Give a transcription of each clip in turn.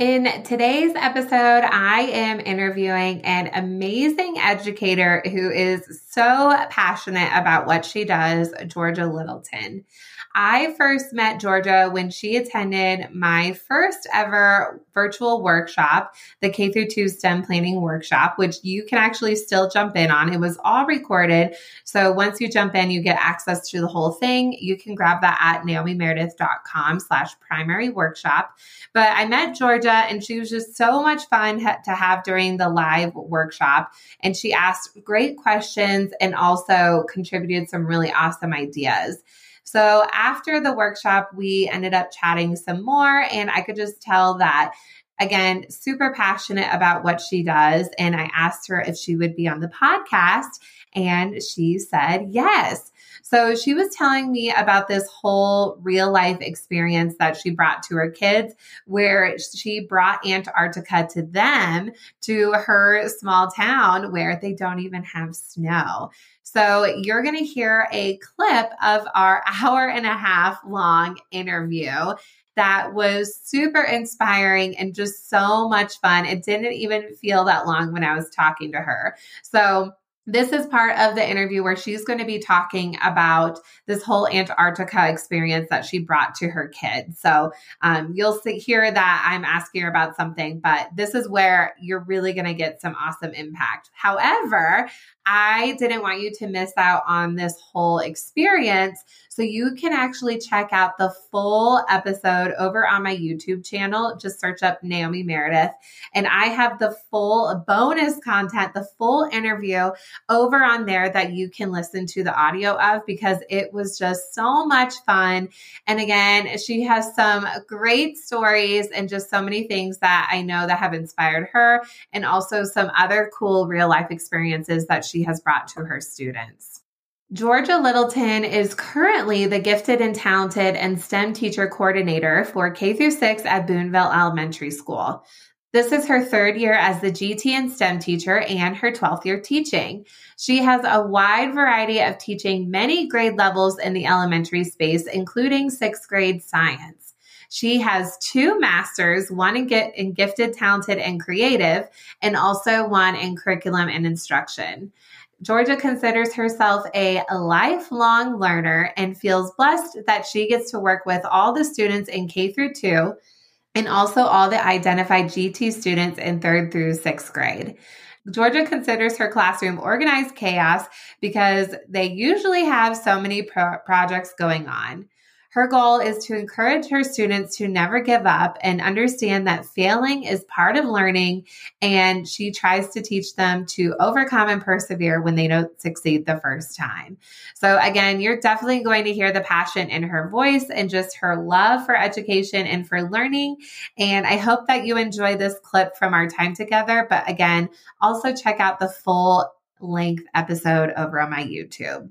In today's episode, I am interviewing an amazing educator who is so passionate about what she does, Georgia Littleton. I first met Georgia when she attended my first ever virtual workshop, the K through 2 STEM planning workshop, which you can actually still jump in on. It was all recorded. So once you jump in, you get access to the whole thing. You can grab that at naomimeredith.com slash primary workshop. But I met Georgia and she was just so much fun to have during the live workshop. And she asked great questions and also contributed some really awesome ideas. So after the workshop, we ended up chatting some more, and I could just tell that again, super passionate about what she does. And I asked her if she would be on the podcast, and she said yes. So she was telling me about this whole real life experience that she brought to her kids, where she brought Antarctica to them to her small town where they don't even have snow. So you're going to hear a clip of our hour and a half long interview that was super inspiring and just so much fun. It didn't even feel that long when I was talking to her. So this is part of the interview where she's going to be talking about this whole Antarctica experience that she brought to her kids. So um, you'll see, hear that I'm asking her about something, but this is where you're really going to get some awesome impact. However, I didn't want you to miss out on this whole experience. So you can actually check out the full episode over on my YouTube channel. Just search up Naomi Meredith. And I have the full bonus content, the full interview over on there that you can listen to the audio of because it was just so much fun. And again, she has some great stories and just so many things that I know that have inspired her and also some other cool real life experiences that she has brought to her students. Georgia Littleton is currently the gifted and talented and STEM teacher coordinator for K through 6 at Boonville Elementary School. This is her third year as the GT and STEM teacher and her 12th year teaching. She has a wide variety of teaching many grade levels in the elementary space, including sixth grade science. She has two masters, one in, in gifted, talented, and creative, and also one in curriculum and instruction. Georgia considers herself a lifelong learner and feels blessed that she gets to work with all the students in K through 2 and also all the identified GT students in 3rd through 6th grade. Georgia considers her classroom organized chaos because they usually have so many pro- projects going on. Her goal is to encourage her students to never give up and understand that failing is part of learning. And she tries to teach them to overcome and persevere when they don't succeed the first time. So, again, you're definitely going to hear the passion in her voice and just her love for education and for learning. And I hope that you enjoy this clip from our time together. But again, also check out the full length episode over on my YouTube.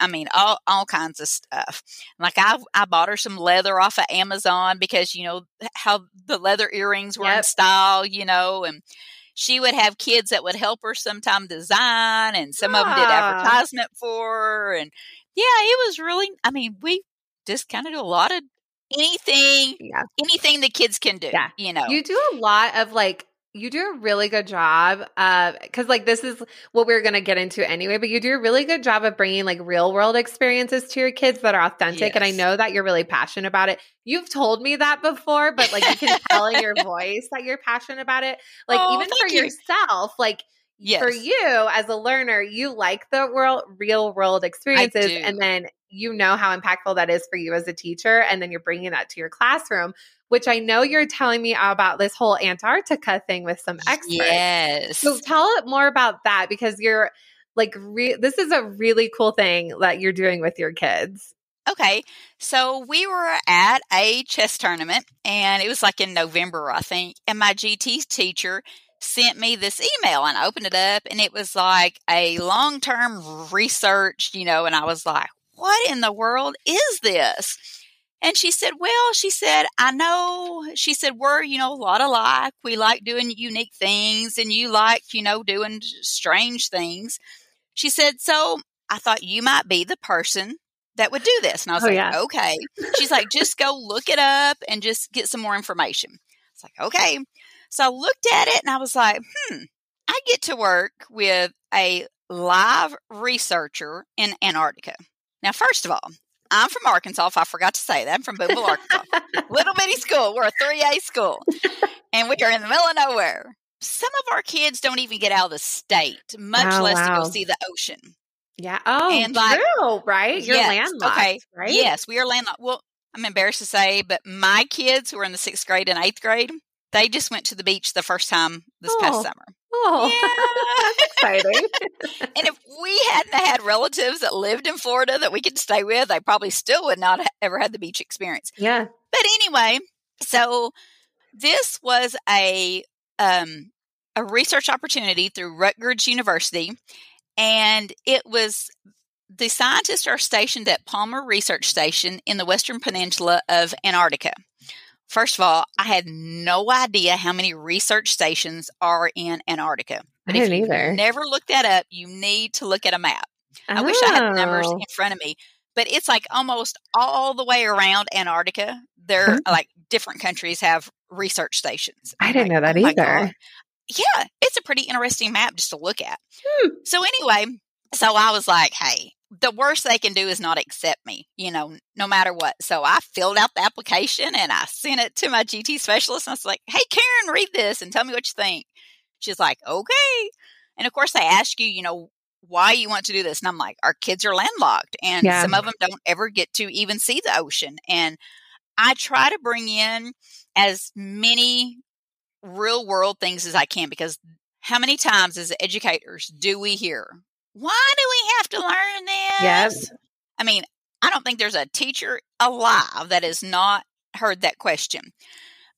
I mean, all all kinds of stuff. Like I I bought her some leather off of Amazon because you know how the leather earrings were yep. in style, you know, and she would have kids that would help her sometime design, and some of them did ah. advertisement for her, and yeah, it was really. I mean, we just kind of do a lot of anything, yeah. anything the kids can do. Yeah, you know, you do a lot of like you do a really good job of because like this is what we're going to get into anyway but you do a really good job of bringing like real world experiences to your kids that are authentic yes. and i know that you're really passionate about it you've told me that before but like you can tell in your voice that you're passionate about it like oh, even for you. yourself like yes. for you as a learner you like the world real world experiences and then you know how impactful that is for you as a teacher and then you're bringing that to your classroom which I know you're telling me about this whole Antarctica thing with some experts. Yes. So tell it more about that because you're like, re- this is a really cool thing that you're doing with your kids. Okay, so we were at a chess tournament, and it was like in November, I think. And my GT teacher sent me this email, and I opened it up, and it was like a long term research, you know. And I was like, "What in the world is this?" And she said, Well, she said, I know. She said, We're, you know, a lot alike. We like doing unique things, and you like, you know, doing strange things. She said, So I thought you might be the person that would do this. And I was Oh, like, yeah. okay. She's like, just go look it up and just get some more information. It's like, okay. So I looked at it and I was like, hmm, I get to work with a live researcher in Antarctica. Now, first of all, I'm from Arkansas. If I forgot to say that, I'm from Boonville, Arkansas. Little bitty school. We're a 3A school. And we are in the middle of nowhere. Some of our kids don't even get out of the state, much Oh, less to go see the ocean. Yeah. Oh, And, like- true, right? You're Yes, landlocked, okay. right? Yes, we are landlocked. Well, I'm embarrassed to say, but my kids who are in the sixth grade and eighth grade, they just went to the beach the first time this Oh. past summer. Oh, that's exciting. And if we hadn't had relatives that lived in Florida that we could stay with, I probably still would not have ever had the beach experience. yeah. But anyway, so this was a um, a research opportunity through Rutgers University, and it was the scientists are stationed at Palmer Research Station in the Western Peninsula of Antarctica. First of all, I had no idea how many research stations are in Antarctica. I But if didn't you either. never looked that up, you need to look at a map. I wish I had the numbers Oh. in front of me, but it's like almost all the way around Antarctica. There, Oh. like different countries have research stations. I didn't like, know that "Oh either. Yeah, it's a pretty interesting map just to look at. Hmm. So anyway, so I was like, hey, the worst they can do is not accept me, you know, no matter what. So I filled out the application and I sent it to my GT specialist. And I was like, hey, Karen, read this and tell me what you think. She's like, okay. And of course, they ask you, you know, why you want to do this. And I'm like, our kids are landlocked and Yeah. some of them don't ever get to even see the ocean. And I try to bring in as many real world things as I can because how many times as educators do we hear, why do we have to learn this? Yes. I mean, I don't think there's a teacher alive that has not heard that question.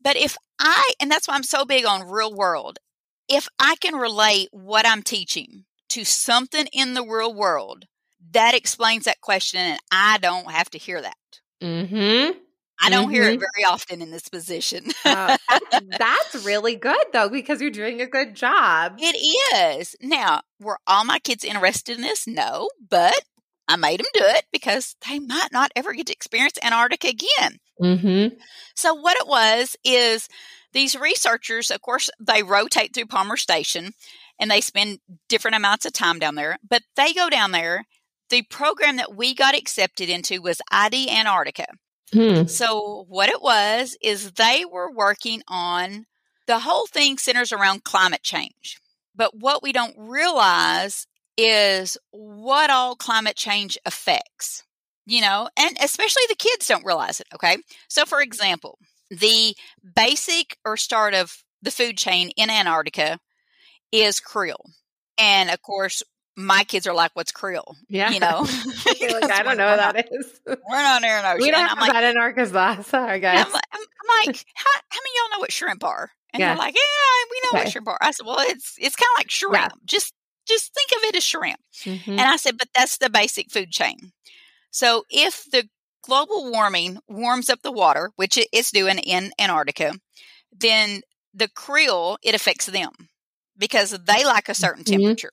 But if I, and that's why I'm so big on real world, if I can relate what I'm teaching to something in the real world, that explains that question and I don't have to hear that. Mm-hmm. I don't hear it very often in this position. Uh, that's, that's really good though, because you're doing a good job. It is. Now, were all my kids interested in this? No, but I made them do it because they might not ever get to experience Antarctica again. Mm-hmm. So, what it was is these researchers, of course, they rotate through Palmer Station and they spend different amounts of time down there, but they go down there. The program that we got accepted into was ID Antarctica. Hmm. So, what it was is they were working on the whole thing centers around climate change. But what we don't realize is what all climate change affects, you know, and especially the kids don't realize it. Okay. So, for example, the basic or start of the food chain in Antarctica is krill. And of course, my kids are like, what's krill? Yeah. You know, like, I don't know what that is. We're not in ocean. We don't have like, that in Arkansas. Sorry, guys. I'm, like- I'm, I'm like, how, how many of y'all know what shrimp are? And Yeah. they're like, yeah, we know Okay. what shrimp are. I said, well, it's it's kind of like shrimp. Just just think of it as shrimp. Mhm. And I said, but that's the basic food chain. So if the global warming warms up the water, which it is doing in Antarctica, then the krill it affects them because they like a certain Mhm. temperature.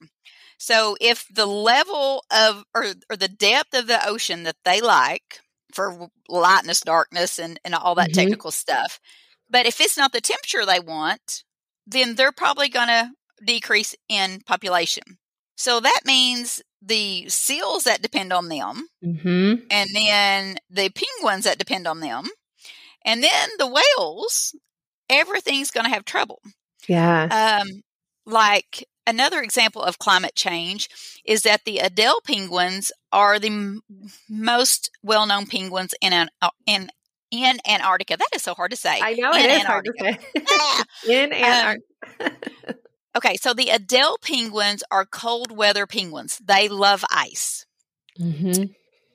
So if the level of or, or the depth of the ocean that they like for lightness, darkness, and, and all that Mhm. technical stuff, but if it's not the temperature they want, then they're probably going to decrease in population. So that means the seals that depend on them, Mhm. and then the penguins that depend on them, and then the whales, everything's going to have trouble. Yeah. Um, like another example of climate change is that the Adélie penguins are the m- most well-known penguins in an, uh, in in Antarctica. That is so hard to say. I know in it is hard to say. In Um, Antarctica. Okay, so the Adélie penguins are cold weather penguins. They love ice. mm-hmm.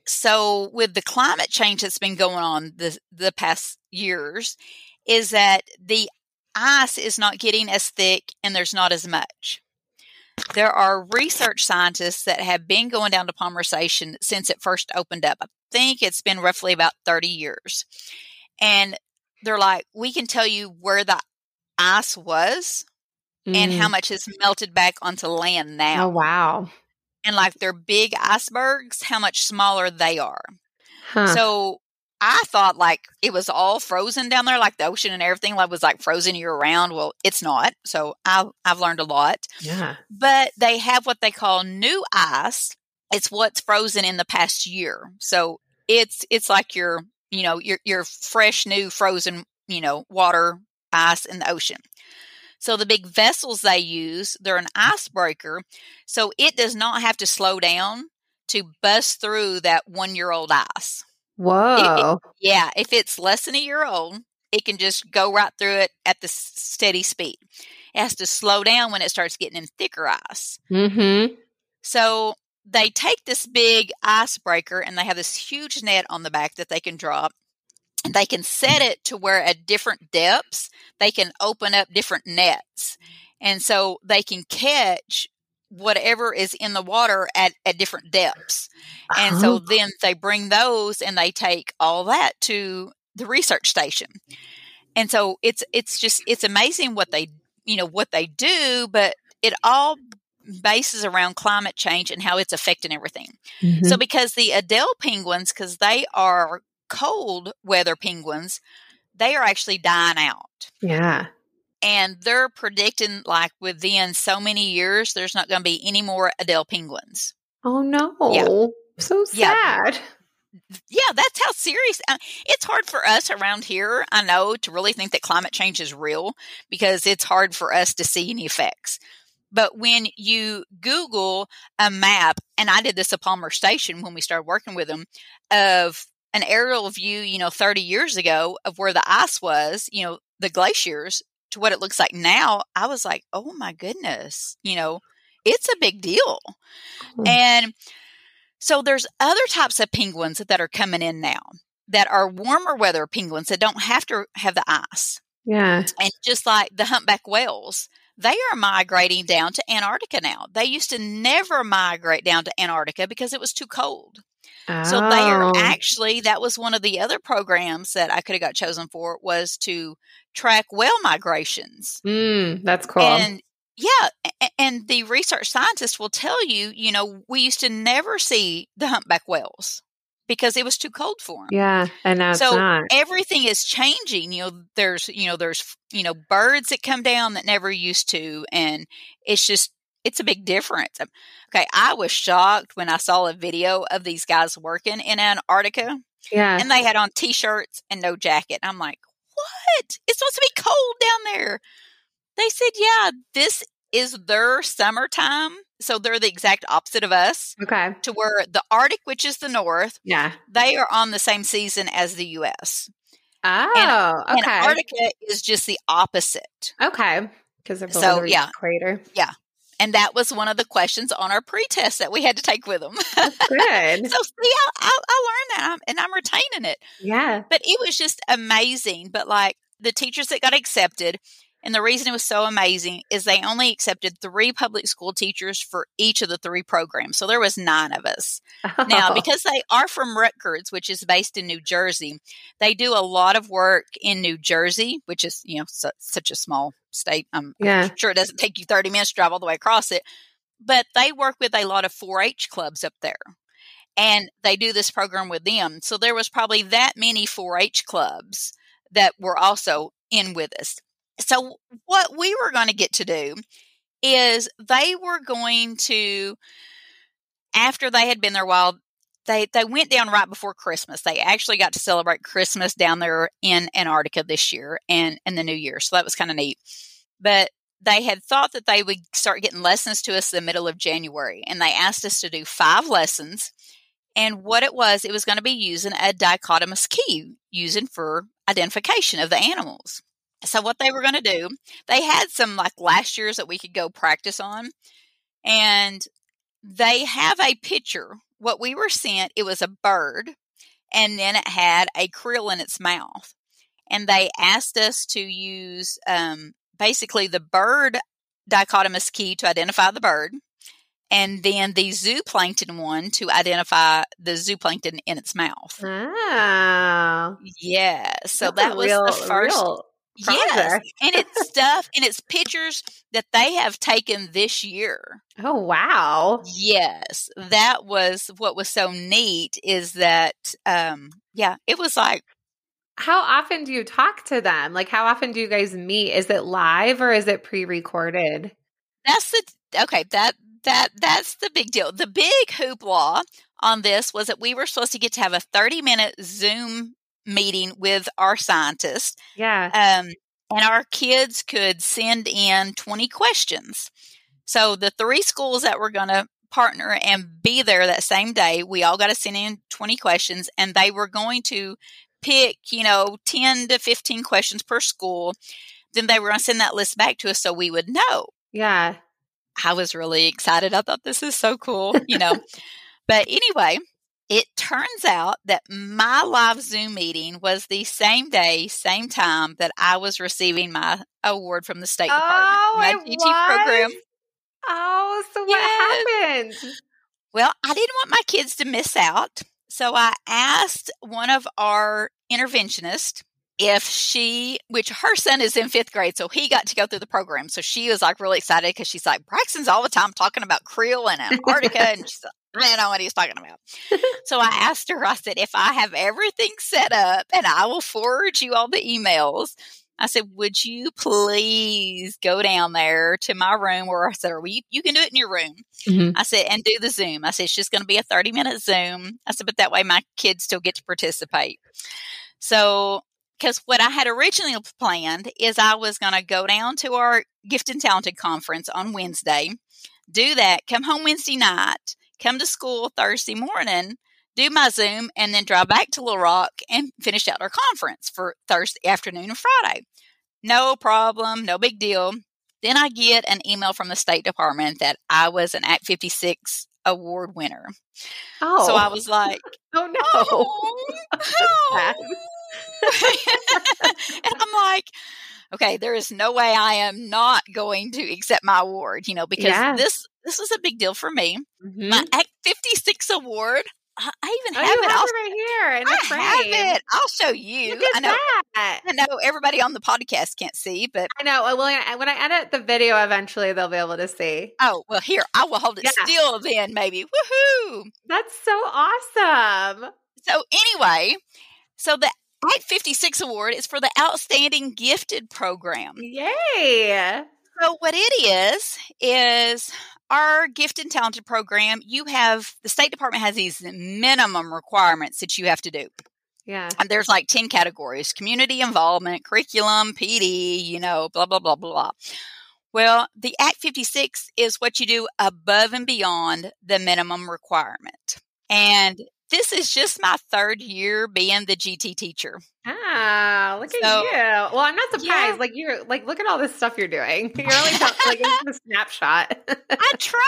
so with the climate change that's been going on the the past years is that the ice is not getting as thick and there's not as much. There are research scientists that have been going down to Palmer Station since it first opened up. I think it's been roughly about 30 years. And they're like, we can tell you where the ice was mm. and how mm. much has melted back onto land now. Oh, wow. And like their big icebergs, how much smaller they are. Huh. So I thought like it was all frozen down there, like the ocean and everything like was like frozen year round. Well, it's not. So I, I've learned a lot. Yeah. But they have what they call new ice. It's what's frozen in the past year. So it's it's like your you know your your fresh new frozen you know water ice in the ocean. So the big vessels they use, they're an icebreaker. So it does not have to slow down to bust through that one year old ice. Whoa. It, it, yeah. If it's less than a year old, it can just go right through it at the steady speed. It has to slow down when it starts getting in thicker ice. Mm-hmm. So they take this big icebreaker and they have this huge net on the back that they can drop. And they can set it to where at different depths they can open up different nets. And so they can catch whatever is in the water at, at different depths. And so uh-huh. then they bring those and they take all that to the research station. And so it's it's just it's amazing what they you know what they do, but it all bases around climate change and how it's affecting everything. Mm-hmm. So because the Adélie penguins, because they are cold weather penguins, they are actually dying out. Yeah and they're predicting like within so many years there's not going to be any more Adélie penguins. Oh no. Yeah. So sad. Yeah. yeah, that's how serious uh, it's hard for us around here. I know to really think that climate change is real because it's hard for us to see any effects. But when you Google a map, and I did this at Palmer Station when we started working with them, of an aerial view, you know, 30 years ago of where the ice was, you know, the glaciers, to what it looks like now, I was like, oh my goodness, you know, it's a big deal. Mm. And so there's other types of penguins that are coming in now that are warmer weather penguins that don't have to have the ice. Yeah. And just like the humpback whales, they are migrating down to Antarctica now. They used to never migrate down to Antarctica because it was too cold. Oh. So they are oh. actually that was one of the other programs that I could have got chosen for was to track whale migrations. Mm, that's cool. And yeah, and the research scientists will tell you, you know, we used to never see the humpback whales because it was too cold for them. Yeah, and now so everything is changing. You know, there's you know there's you know birds that come down that never used to, and it's just it's a big difference. Um, okay, I was shocked when I saw a video of these guys working in Antarctica. Yeah, and they had on t-shirts and no jacket. I'm like, what? It's supposed to be cold down there. They said, yeah, this is their summertime. So they're the exact opposite of us. Okay. To where the Arctic, which is the north, yeah, they are on the same season as the U.S. Oh, and, okay. Antarctica is just the opposite. Okay. Because of so, yeah. crater. Yeah. And that was one of the questions on our pre-test that we had to take with them. Good. so see, I, I, I learned that and I'm retaining it. Yeah. But it was just amazing. But like the teachers that got accepted, and the reason it was so amazing is they only accepted three public school teachers for each of the three programs. So there was nine of us. Oh. Now, because they are from Rutgers, which is based in New Jersey, they do a lot of work in New Jersey, which is, you know, su- such a small state. I'm, yeah. I'm sure it doesn't take you 30 minutes to drive all the way across it. But they work with a lot of 4 H clubs up there. And they do this program with them. So there was probably that many 4 H clubs that were also in with us. So, what we were going to get to do is they were going to, after they had been there a while, they, they went down right before Christmas. They actually got to celebrate Christmas down there in Antarctica this year and, and the new year. So that was kind of neat. But they had thought that they would start getting lessons to us in the middle of January. And they asked us to do five lessons. And what it was, it was going to be using a dichotomous key, using for identification of the animals. So what they were going to do, they had some like last years that we could go practice on, and they have a picture what we were sent, it was a bird, and then it had a krill in its mouth. And they asked us to use um, basically the bird dichotomous key to identify the bird, and then the zooplankton one to identify the zooplankton in its mouth. Oh. Yeah. So That's that was real, the first. Yes. and it's stuff and it's pictures that they have taken this year. Oh wow. Yes. That was what was so neat is that um yeah, it was like how often do you talk to them? Like how often do you guys meet? Is it live or is it pre-recorded? That's the okay, that that that's the big deal. The big hoopla on this was that we were supposed to get to have a 30 minute Zoom meeting with our scientists. Yeah. Um, and our kids could send in 20 questions. So the three schools that were going to partner and be there that same day, we all got to send in 20 questions and they were going to pick, you know, 10 to 15 questions per school. Then they were going to send that list back to us so we would know. Yeah. I was really excited. I thought this is so cool, you know. but anyway, it turns out that my live Zoom meeting was the same day, same time that I was receiving my award from the State Department. Oh, my GT was? program. Oh, so what yes. happened? Well, I didn't want my kids to miss out. So I asked one of our interventionists if she, which her son is in fifth grade, so he got to go through the program. So she was like really excited because she's like, Braxton's all the time talking about krill and Antarctica. and she's like, I don't know what he's talking about. so I asked her, I said, if I have everything set up and I will forward you all the emails, I said, would you please go down there to my room where I said, or you, you can do it in your room. Mm-hmm. I said, and do the Zoom. I said, it's just going to be a 30 minute Zoom. I said, but that way my kids still get to participate. So because what I had originally planned is I was going to go down to our Gifted and Talented conference on Wednesday, do that, come home Wednesday night, come to school Thursday morning, do my Zoom, and then drive back to Little Rock and finish out our conference for Thursday afternoon and Friday. No problem, no big deal. Then I get an email from the State Department that I was an Act 56 award winner. Oh. So I oh. was like, oh no. Oh, oh. and I'm like, okay, there is no way I am not going to accept my award, you know, because yeah. this this was a big deal for me. Mm-hmm. My Act 56 award. I even oh, have it. Have it right here in I frame. have it. I'll show you. I know. That. I know everybody on the podcast can't see, but I know. Well, when I edit the video, eventually they'll be able to see. Oh well, here I will hold it yeah. still. Then maybe. Woohoo! That's so awesome. So anyway, so the Act 56 award is for the Outstanding Gifted program. Yay! So, what it is, is our Gifted and Talented program, you have the State Department has these minimum requirements that you have to do. Yeah. And there's like 10 categories community involvement, curriculum, PD, you know, blah, blah, blah, blah. Well, the Act 56 is what you do above and beyond the minimum requirement. And this is just my third year being the GT teacher. Ah, look so, at you. Well, I'm not surprised. Yeah. Like you're like, look at all this stuff you're doing. You're only like a snapshot. I try.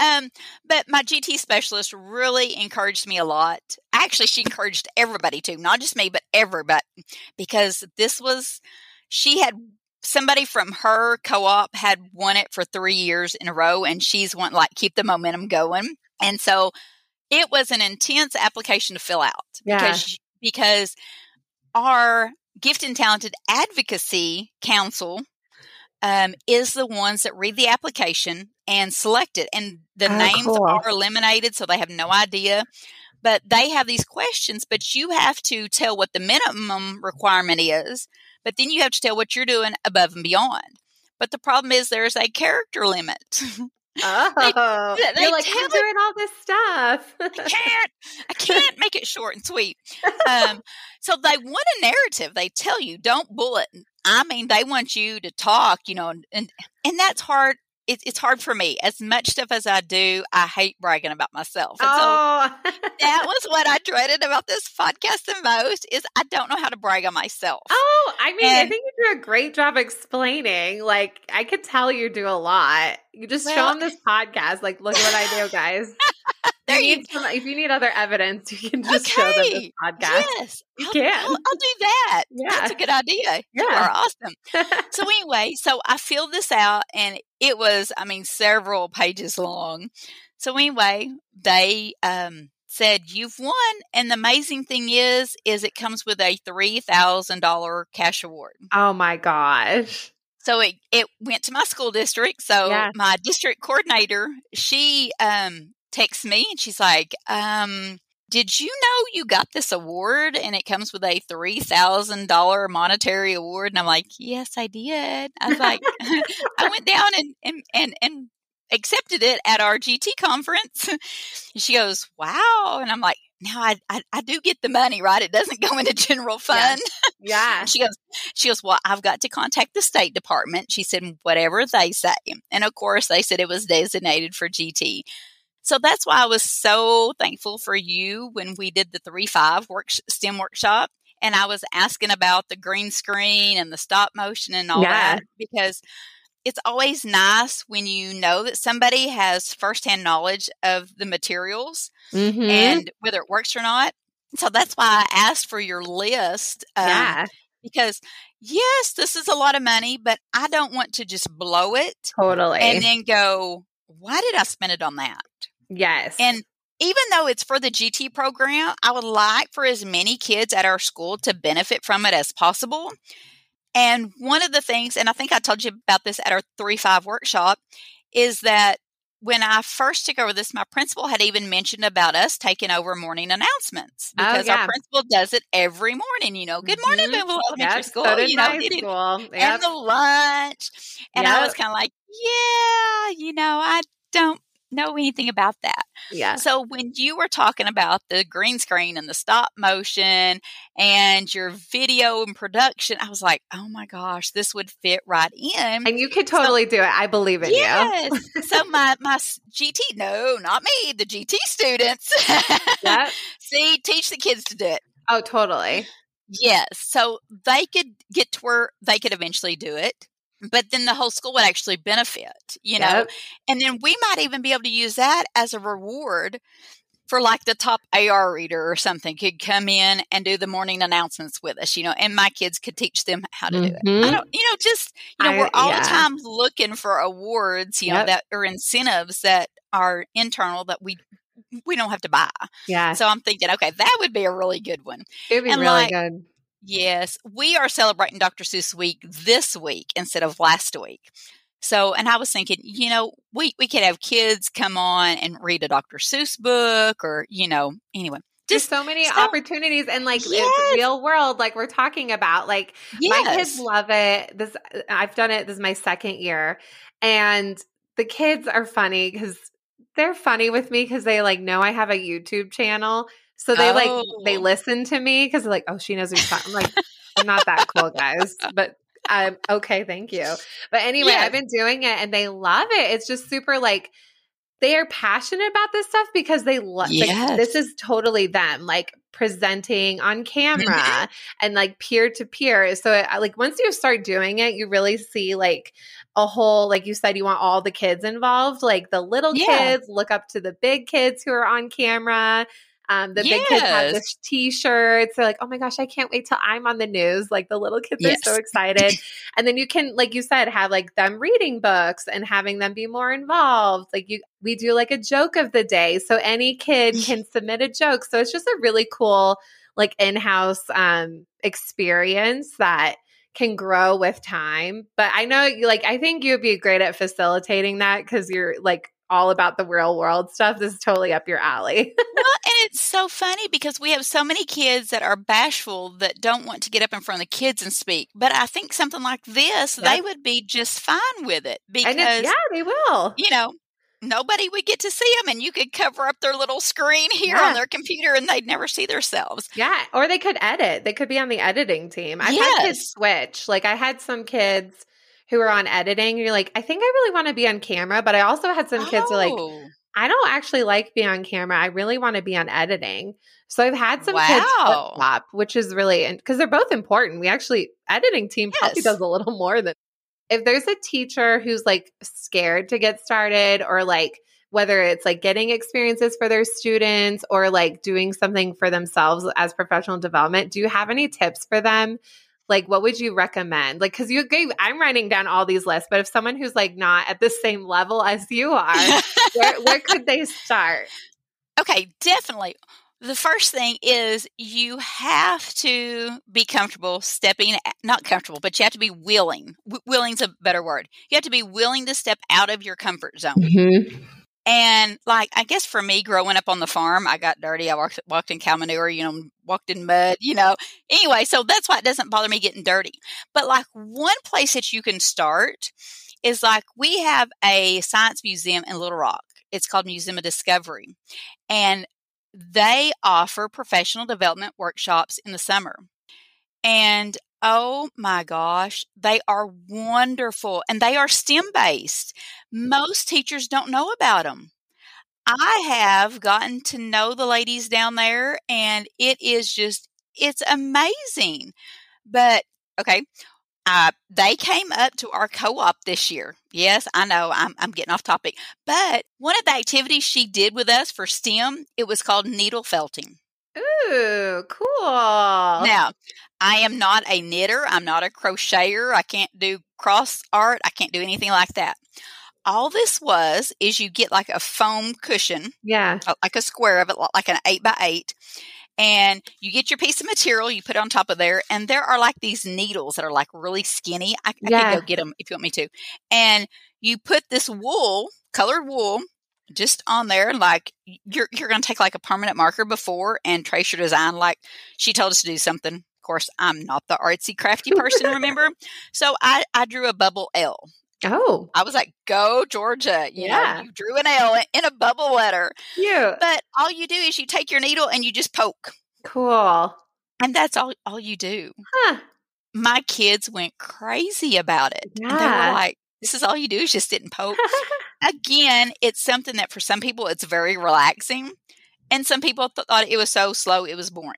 Um, but my GT specialist really encouraged me a lot. Actually, she encouraged everybody to, not just me, but everybody, because this was she had somebody from her co-op had won it for three years in a row, and she's want like keep the momentum going. And so it was an intense application to fill out yeah. because because our gift and talented advocacy council um, is the ones that read the application and select it and the oh, names cool. are eliminated so they have no idea but they have these questions but you have to tell what the minimum requirement is but then you have to tell what you're doing above and beyond but the problem is there's a character limit Oh, they, they you're like I'm doing all this stuff. I can't. I can't make it short and sweet. Um, so they want a narrative. They tell you don't bullet. I mean, they want you to talk. You know, and and that's hard it, it's hard for me. As much stuff as I do, I hate bragging about myself. And oh. so that was what I dreaded about this podcast the most is I don't know how to brag on myself. Oh, I mean, and, I think you do a great job explaining. Like, I could tell you do a lot. You just well, show them this podcast. Like, look what I do, guys. there you you some, if you need other evidence, you can just show them this Okay. podcast. Yes, You I'll, can. I'll, I'll do that. Yeah. That's a good idea. You are awesome. So anyway, so I filled this out, and it was, I mean, several pages long. So anyway, they um, said you've won, and the amazing thing is, is it comes with a three thousand dollar cash award. oh my gosh. So it, it went to my school district. So Yeah. my district coordinator, she um texts me and she's like, um, did you know you got this award and it comes with a three thousand dollar monetary award? And I'm like, Yes, I did. I was like I went down and and and, and accepted it at our GT conference. And she goes, Wow. And I'm like, now I, I I do get the money, right? It doesn't go into general fund. Yeah. She goes, she goes, well, I've got to contact the State Department. She said, whatever they say. And of course, they said it was designated for GT. So that's why I was so thankful for you when we did the 3 5 work, STEM workshop. And I was asking about the green screen and the stop motion and all Yeah. that because it's always nice when you know that somebody has firsthand knowledge of the materials Mhm. and whether it works or not. So that's why I asked for your list. Um, yeah. Because, yes, this is a lot of money, but I don't want to just blow it Totally. and then go, why did I spend it on that? yes. And even though it's for the GT program, I would like for as many kids at our school to benefit from it as possible. And one of the things, and I think I told you about this at our 3 5 workshop, is that when I first took over this, my principal had even mentioned about us taking over morning announcements Oh, because yeah. our principal does it every morning. You know, good morning, Mhm. Boonville Elementary Yep, School. So you know, my did it- school. Yep. and the lunch. And I was kind of like, yeah, you know, I don't know anything about that. yeah. So when you were talking about the green screen and the stop motion and your video and production, I was like, oh my gosh, this would fit right in. And you could totally do it. I believe in you. yes. so my my GT, no, not me, the GT students. Yep. See, teach the kids to do it. Oh, totally. Yes. So they could get to where they could eventually do it. But then the whole school would actually benefit, you know? Yep. And then we might even be able to use that as a reward for like the top AR reader or something could come in and do the morning announcements with us, you know, and my kids could teach them how to do it. I Mhm. don't, you know, just, you know, I- we're all yeah. the time looking for awards, you know, that are incentives that are internal that we, we don't have to buy. Yeah. So I'm thinking, okay, that would be a really good one. it would be and really like- good. Yes, we are celebrating Dr. Seuss week this week instead of last week. So, and I was thinking, you know, we, we could have kids come on and read a Dr. Seuss book or, you know, anyway. There's Just, so many so- opportunities and like Yes. it's real world, like we're talking about. Like yes. my kids love it. This uh, I've done it. This is my second year, and the kids are funny because they're funny with me because they like know I have a YouTube channel, so they like they Oh. listen to me because they're like, oh, she knows who's talking. I'm like, I'm not that cool, guys, but. Um, okay, thank you. But anyway, Yeah. I've been doing it and they love it. It's just super like they are passionate about this stuff because they love Yes. this is totally them like presenting on camera Mm-hmm. and like peer to peer so I- like once you start doing it you really see like a whole like you said you want all the kids involved like the little Yeah. kids look up to the big kids who are on camera um, the big kids have Yes. this t-shirts. They're like oh my gosh i can't wait till i'm on the news. Like the little kids Yes. are so excited. And then you can like you said have like them reading books and having them be more involved. Like you we do like a joke of the day. So any kid can submit a joke. So it's just a really cool like in-house um experience that can grow with time. But i know you like i think you'd be great at facilitating that because you're like all about the real world stuff this is totally up your alley well, and it's so funny because we have so many kids that are bashful that don't want to get up in front of the kids and speak. But I think something like this, they would be just fine with it because, and it's, yeah they will you know, nobody would get to see them and you could cover up their little screen here Yeah. on their computer and they'd never see themselves. Yeah, or they could edit. They could be on the editing team. I've had kids switch. Like I had some kids who are on editing. You're like, I think I really want to be on camera, but I also had some kids who are like, Oh, I don't actually like being on camera. I really want to be on editing. So I've had some kids flip flop, which is really because they're both important. We actually editing team probably does a little more than if there's a teacher who's like scared to get started or like whether it's like getting experiences for their students or like doing something for themselves as professional development, do you have any tips for them? Like, what would you recommend? Like, because you gave, I'm writing down all these lists, but if someone who's like not at the same level as you are, where, where could they start? Okay, definitely. The first thing is you have to be comfortable stepping, not comfortable, but you have to be willing. W- willing's a better word. You have to be willing to step out of your comfort zone. Mm-hmm. And like, I guess for me, growing up on the farm, I got dirty. I walked, walked in cow manure, you know, walked in mud, you know. Anyway, so that's why it doesn't bother me getting dirty. But like, one place that you can start is like, we have a science museum in Little Rock. It's called Museum of Discovery. And they offer professional development workshops in the summer. And oh my gosh, they are wonderful and they are STEM based. Most teachers don't know about them. I have gotten to know the ladies down there and it is just, it's amazing. But okay, uh, they came up to our co-op this year. Yes, I know I'm, I'm getting off topic, but one of the activities she did with us for STEM, it was called needle felting. Ooh, cool. Now, I am not a knitter. I'm not a crocheter. I can't do cross art. I can't do anything like that. All this was is you get like a foam cushion. Yeah. Uh, like a square of it, like an eight by eight and you get your piece of material, you put it on top of there, and there are like these needles that are like really skinny. I, I yeah. can go get them if you want me to. And you put this wool, colored wool, just on there. Like you're you're going to take like a permanent marker before and trace your design. Like she told us to do something. Course, I'm not the artsy crafty person. remember, so I I drew a bubble L. Oh. I was like, go Georgia. You yeah. know, you drew an L in a bubble letter. Yeah. But all you do is you take your needle and you just poke. Cool. And that's all all you do. Huh. My kids went crazy about it. Yeah. And they were like, this is all you do is just sit and poke. Again, it's something that for some people it's very relaxing. And some people th- thought it was so slow it was boring.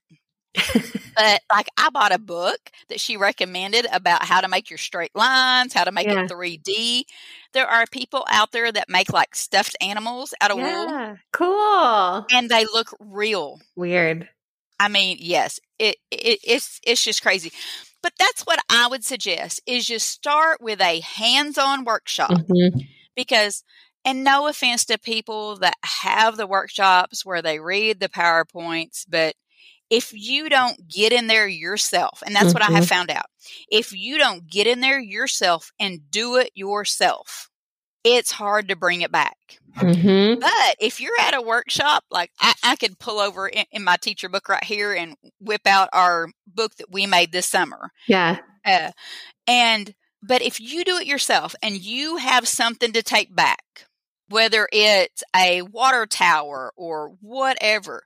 but like I bought a book that she recommended about how to make your straight lines, how to make yeah. it 3D. There are people out there that make like stuffed animals out of yeah. wool. Cool. And they look real. Weird. I mean, yes, it, it it's it's just crazy. But that's what I would suggest is just start with a hands-on workshop. Mm-hmm. Because and no offense to people that have the workshops where they read the PowerPoints, but if you don't get in there yourself, and that's mm-hmm. what I have mm-hmm. found out, if you don't get in there yourself and do it yourself, it's hard to bring it back. Mm-hmm. But if you're at a workshop, like I, I could pull over in, in, my teacher book right here and whip out our book that we made this summer. Yeah. Uh, and, but if you do it yourself and you have something to take back, whether it's a water tower or whatever,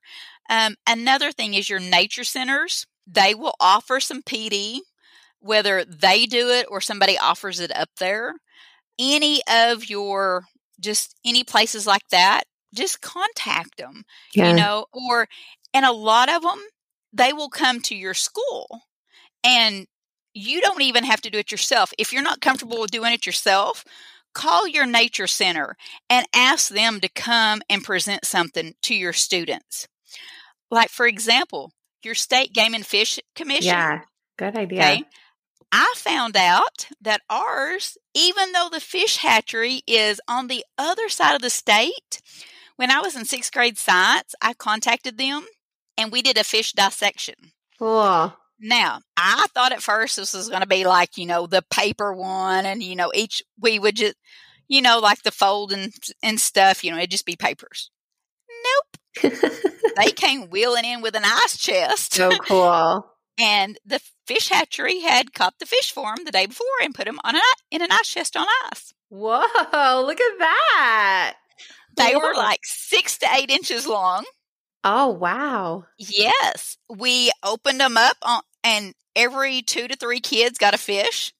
um, another thing is your nature centers. They will offer some PD, whether they do it or somebody offers it up there. Any of your just any places like that, just contact them. Yeah. You know, or and a lot of them they will come to your school and you don't even have to do it yourself. If you're not comfortable with doing it yourself, call your nature center and ask them to come and present something to your students. Like, for example, your state game and fish commission. Yeah, good idea. Okay. I found out that ours, even though the fish hatchery is on the other side of the state, when I was in sixth grade science, I contacted them and we did a fish dissection. Cool. Now, I thought at first this was going to be like, you know, the paper one and, you know, each, we would just, you know, like the fold and, and stuff, you know, it'd just be papers. Nope. they came wheeling in with an ice chest. Oh, so cool. and the fish hatchery had caught the fish for them the day before and put them on an, in an ice chest on ice. Whoa, look at that. They Whoa. were like six to eight inches long. Oh, wow. Yes. We opened them up on, and every two to three kids got a fish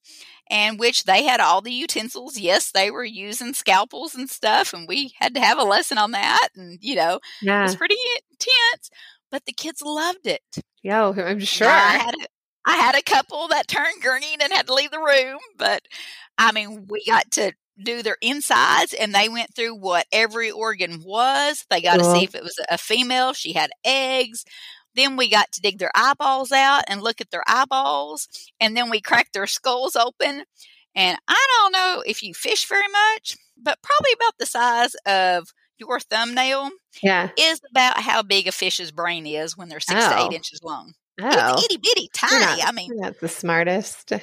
and which they had all the utensils. Yes, they were using scalpels and stuff, and we had to have a lesson on that. And, you know, yeah. it was pretty intense, but the kids loved it. Yo, I'm sure. I had, a, I had a couple that turned green and had to leave the room, but I mean, we got to do their insides and they went through what every organ was. They got Cool. to see if it was a female, she had eggs. Then we got to dig their eyeballs out and look at their eyeballs. And then we cracked their skulls open. And I don't know if you fish very much, but probably about the size of your thumbnail Yeah. is about how big a fish's brain is when they're six to Oh. eight inches long. Oh. It's itty bitty, tiny. not, I mean, you're the smartest.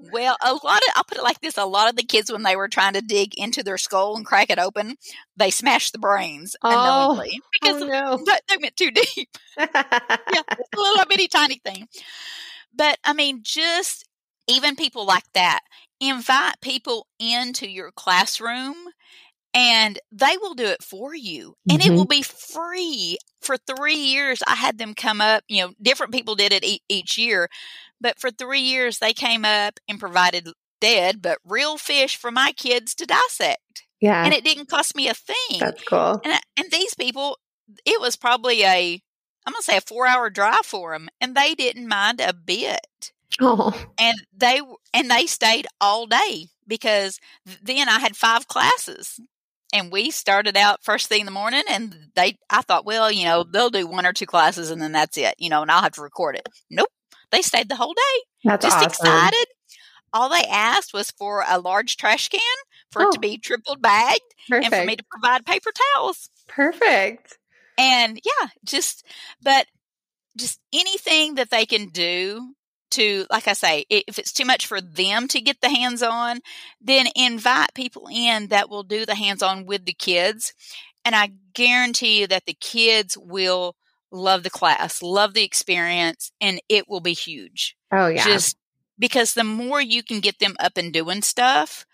well, a lot of I'll put it like this: a lot of the kids, when they were trying to dig into their skull and crack it open, they smashed the brains Oh. unknowingly because oh no. but they went too deep. yeah, it's a little bitty tiny thing. But I mean, just even people like that, invite people into your classroom and they will do it for you. And it Mhm. will be free. For three years, I had them come up, you know, different people did it e- each year. But for three years, they came up and provided dead but real fish for my kids to dissect. Yeah. And it didn't cost me a thing. that's cool. And, and these people, it was probably a, I'm going to say a four hour drive for them, and they didn't mind a bit. Oh. And they and they stayed all day because then I had five classes, and we started out first thing in the morning. And they, I thought, well, you know, they'll do one or two classes, and then that's it, you know, and I'll have to record it. Nope, they stayed the whole day, That's just awesome. excited. All they asked was for a large trash can for it Oh. to be triple bagged, Perfect. and for me to provide paper towels Perfect. and yeah just but just anything that they can do to like i say if it's too much for them to get the hands on then invite people in that will do the hands on with the kids and i guarantee you that the kids will love the class love the experience and it will be huge Oh yeah. just because the more you can get them up and doing stuff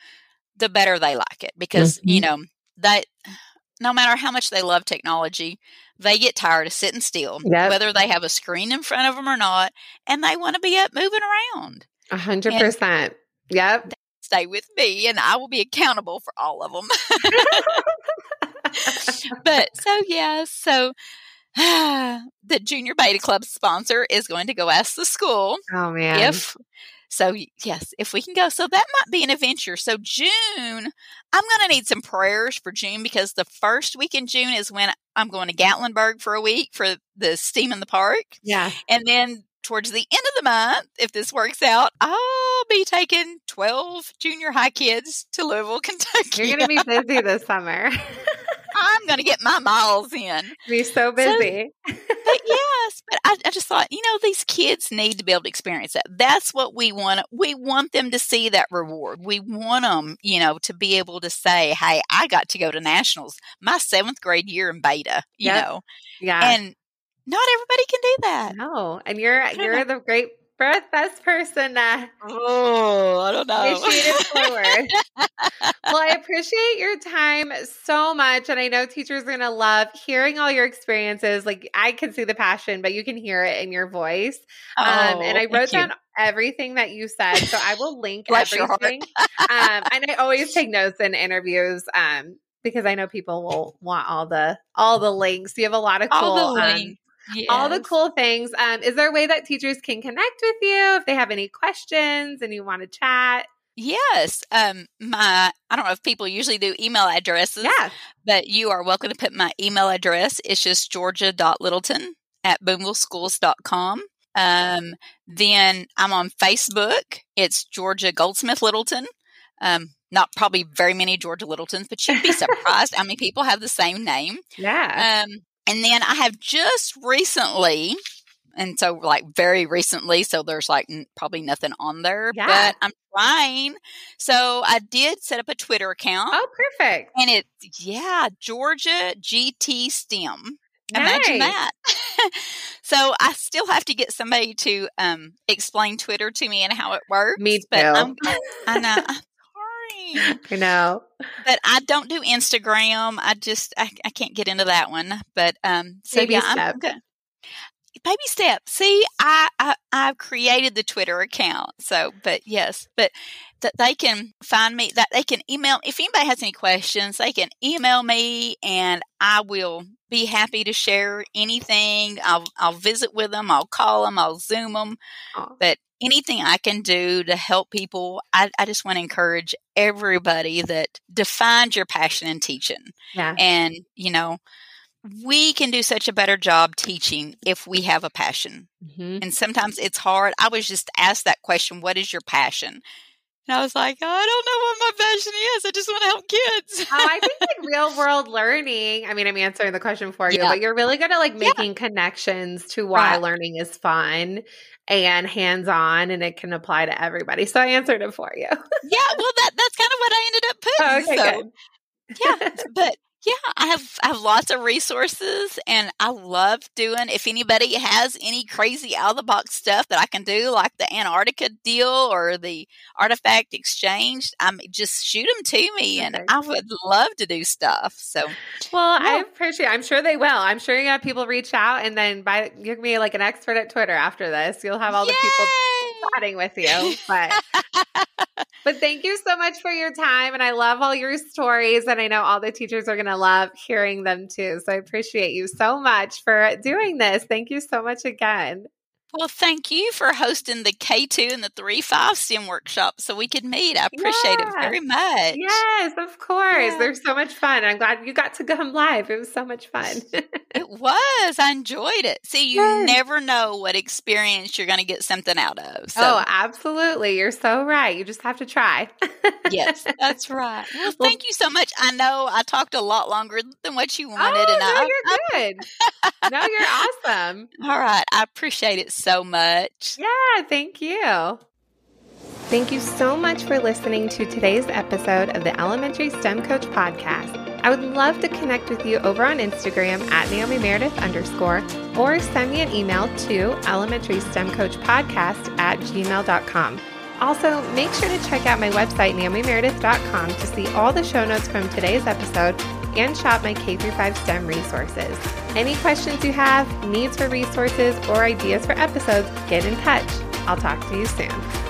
the better they like it because you mm-hmm. know that no matter how much they love technology they get tired of sitting still Yep. whether they have a screen in front of them or not and they want to be up moving around A hundred percent. Yep. stay with me and i will be accountable for all of them but so yeah so the junior beta club sponsor is going to go ask the school Oh man. if so yes if we can go so that might be an adventure so june i'm going to need some prayers for june because the first week in june is when i'm going to gatlinburg for a week for the steam in the park yeah. and then towards the end of the month if this works out i'll be taking 12 junior high kids to louisville kentucky You're gonna be busy this summer. i'm going to get my miles in be so busy. but yes, but I, I just thought, you know, these kids need to be able to experience that. That's what we want. We want them to see that reward. We want them, you know, to be able to say, "Hey, I got to go to nationals my seventh grade year in beta." You Yep. know, yeah. and not everybody can do that. no. And you're you're the great best- best person uh, Oh, I don't know. forward. well, I appreciate your time so much. And I know teachers are going to love hearing all your experiences. Like, I can see the passion, but you can hear it in your voice. Um, and I Oh, wrote thank you. down everything that you said. So I will link Bless your heart. everything. um, and I always take notes in interviews. Um, because I know people will want all the all the links. You have a lot of cool all the um, all the cool things. Um, is there a way that teachers can connect with you if they have any questions and you want to chat? Yes. Um, my I don't know if people usually do email addresses. Yeah. but you are welcome to put my email address. It's just georgia.littleton at boonvilleschools.com. Um, then I'm on Facebook. It's Georgia Goldsmith Littleton. Um, not probably very many Georgia Littletons, but you'd be surprised how many people have the same name. Yeah. Um, and then I have just recently, and so like very recently, so there's like n- probably nothing on there, Yeah. but I'm trying. So I did set up a Twitter account. oh, perfect. And it's yeah, Georgia GT STEM. Imagine Nice. that. so I still have to get somebody to um, explain Twitter to me and how it works. Me too. But I'm, I know. I'm I know. but I don't do Instagram. I just I, I can't get into that one. But um, so Baby yeah, I'm step. good. Baby step. See, I, I I've created the Twitter account. So, but yes, but that they can find me. That they can email. If anybody has any questions, they can email me, and I will be happy to share anything. I'll I'll visit with them. I'll call them. I'll Zoom them. Aw. But anything I can do to help people, I, I just want to encourage everybody that defines your passion in teaching. Yeah. And, you know, we can do such a better job teaching if we have a passion. Mm-hmm. And sometimes it's hard. I was just asked that question, what is your passion? And I was like, oh, I don't know what my passion is. I just want to help kids. oh, I think like real world learning. I mean, I'm answering the question for you, Yeah. but you're really good at like Yeah. making connections to why Right. learning is fun and hands on and it can apply to everybody. So I answered it for you. yeah, well, that that's kind of what I ended up putting. okay, so, good. yeah, but yeah, I have I have lots of resources, and I love doing. If anybody has any crazy out of the box stuff that I can do, like the Antarctica deal or the artifact exchange, I mean, just shoot them to me, and Okay. I would love to do stuff. So Well, I Yeah. appreciate. I'm sure they will. I'm sure you have people reach out, and then by gonna be like an expert at Twitter after this. You'll have all the people Yay! Chatting with you. But but thank you so much for your time, and I love all your stories, and I know all the teachers are gonna love hearing them too. So I appreciate you so much for doing this. Thank you so much again. Well, thank you for hosting the K two and the three five STEM workshop so we could meet. I appreciate it very much. Yes, of course. They're so much fun. I'm glad you got to come live. It was so much fun. It was. I enjoyed it. See, you Yes. never know what experience you're going to get something out of. Oh, so, oh, absolutely. You're so right. You just have to try. yes, that's right. Well, Well- thank you so much. I know I talked a lot longer than what you wanted, oh, and no, I, you're good. no, you're awesome. all right, I appreciate it so much. Yeah, thank you. Thank you so much for listening to today's episode of the Elementary STEM Coach Podcast. I would love to connect with you over on Instagram at Naomi Meredith underscore or send me an email to elementary STEM Coach Podcast at gmail.com. Also, make sure to check out my website, naomimeredith.com, to see all the show notes from today's episode and shop my K 5 STEM resources. Any questions you have, needs for resources, or ideas for episodes, get in touch. I'll talk to you soon.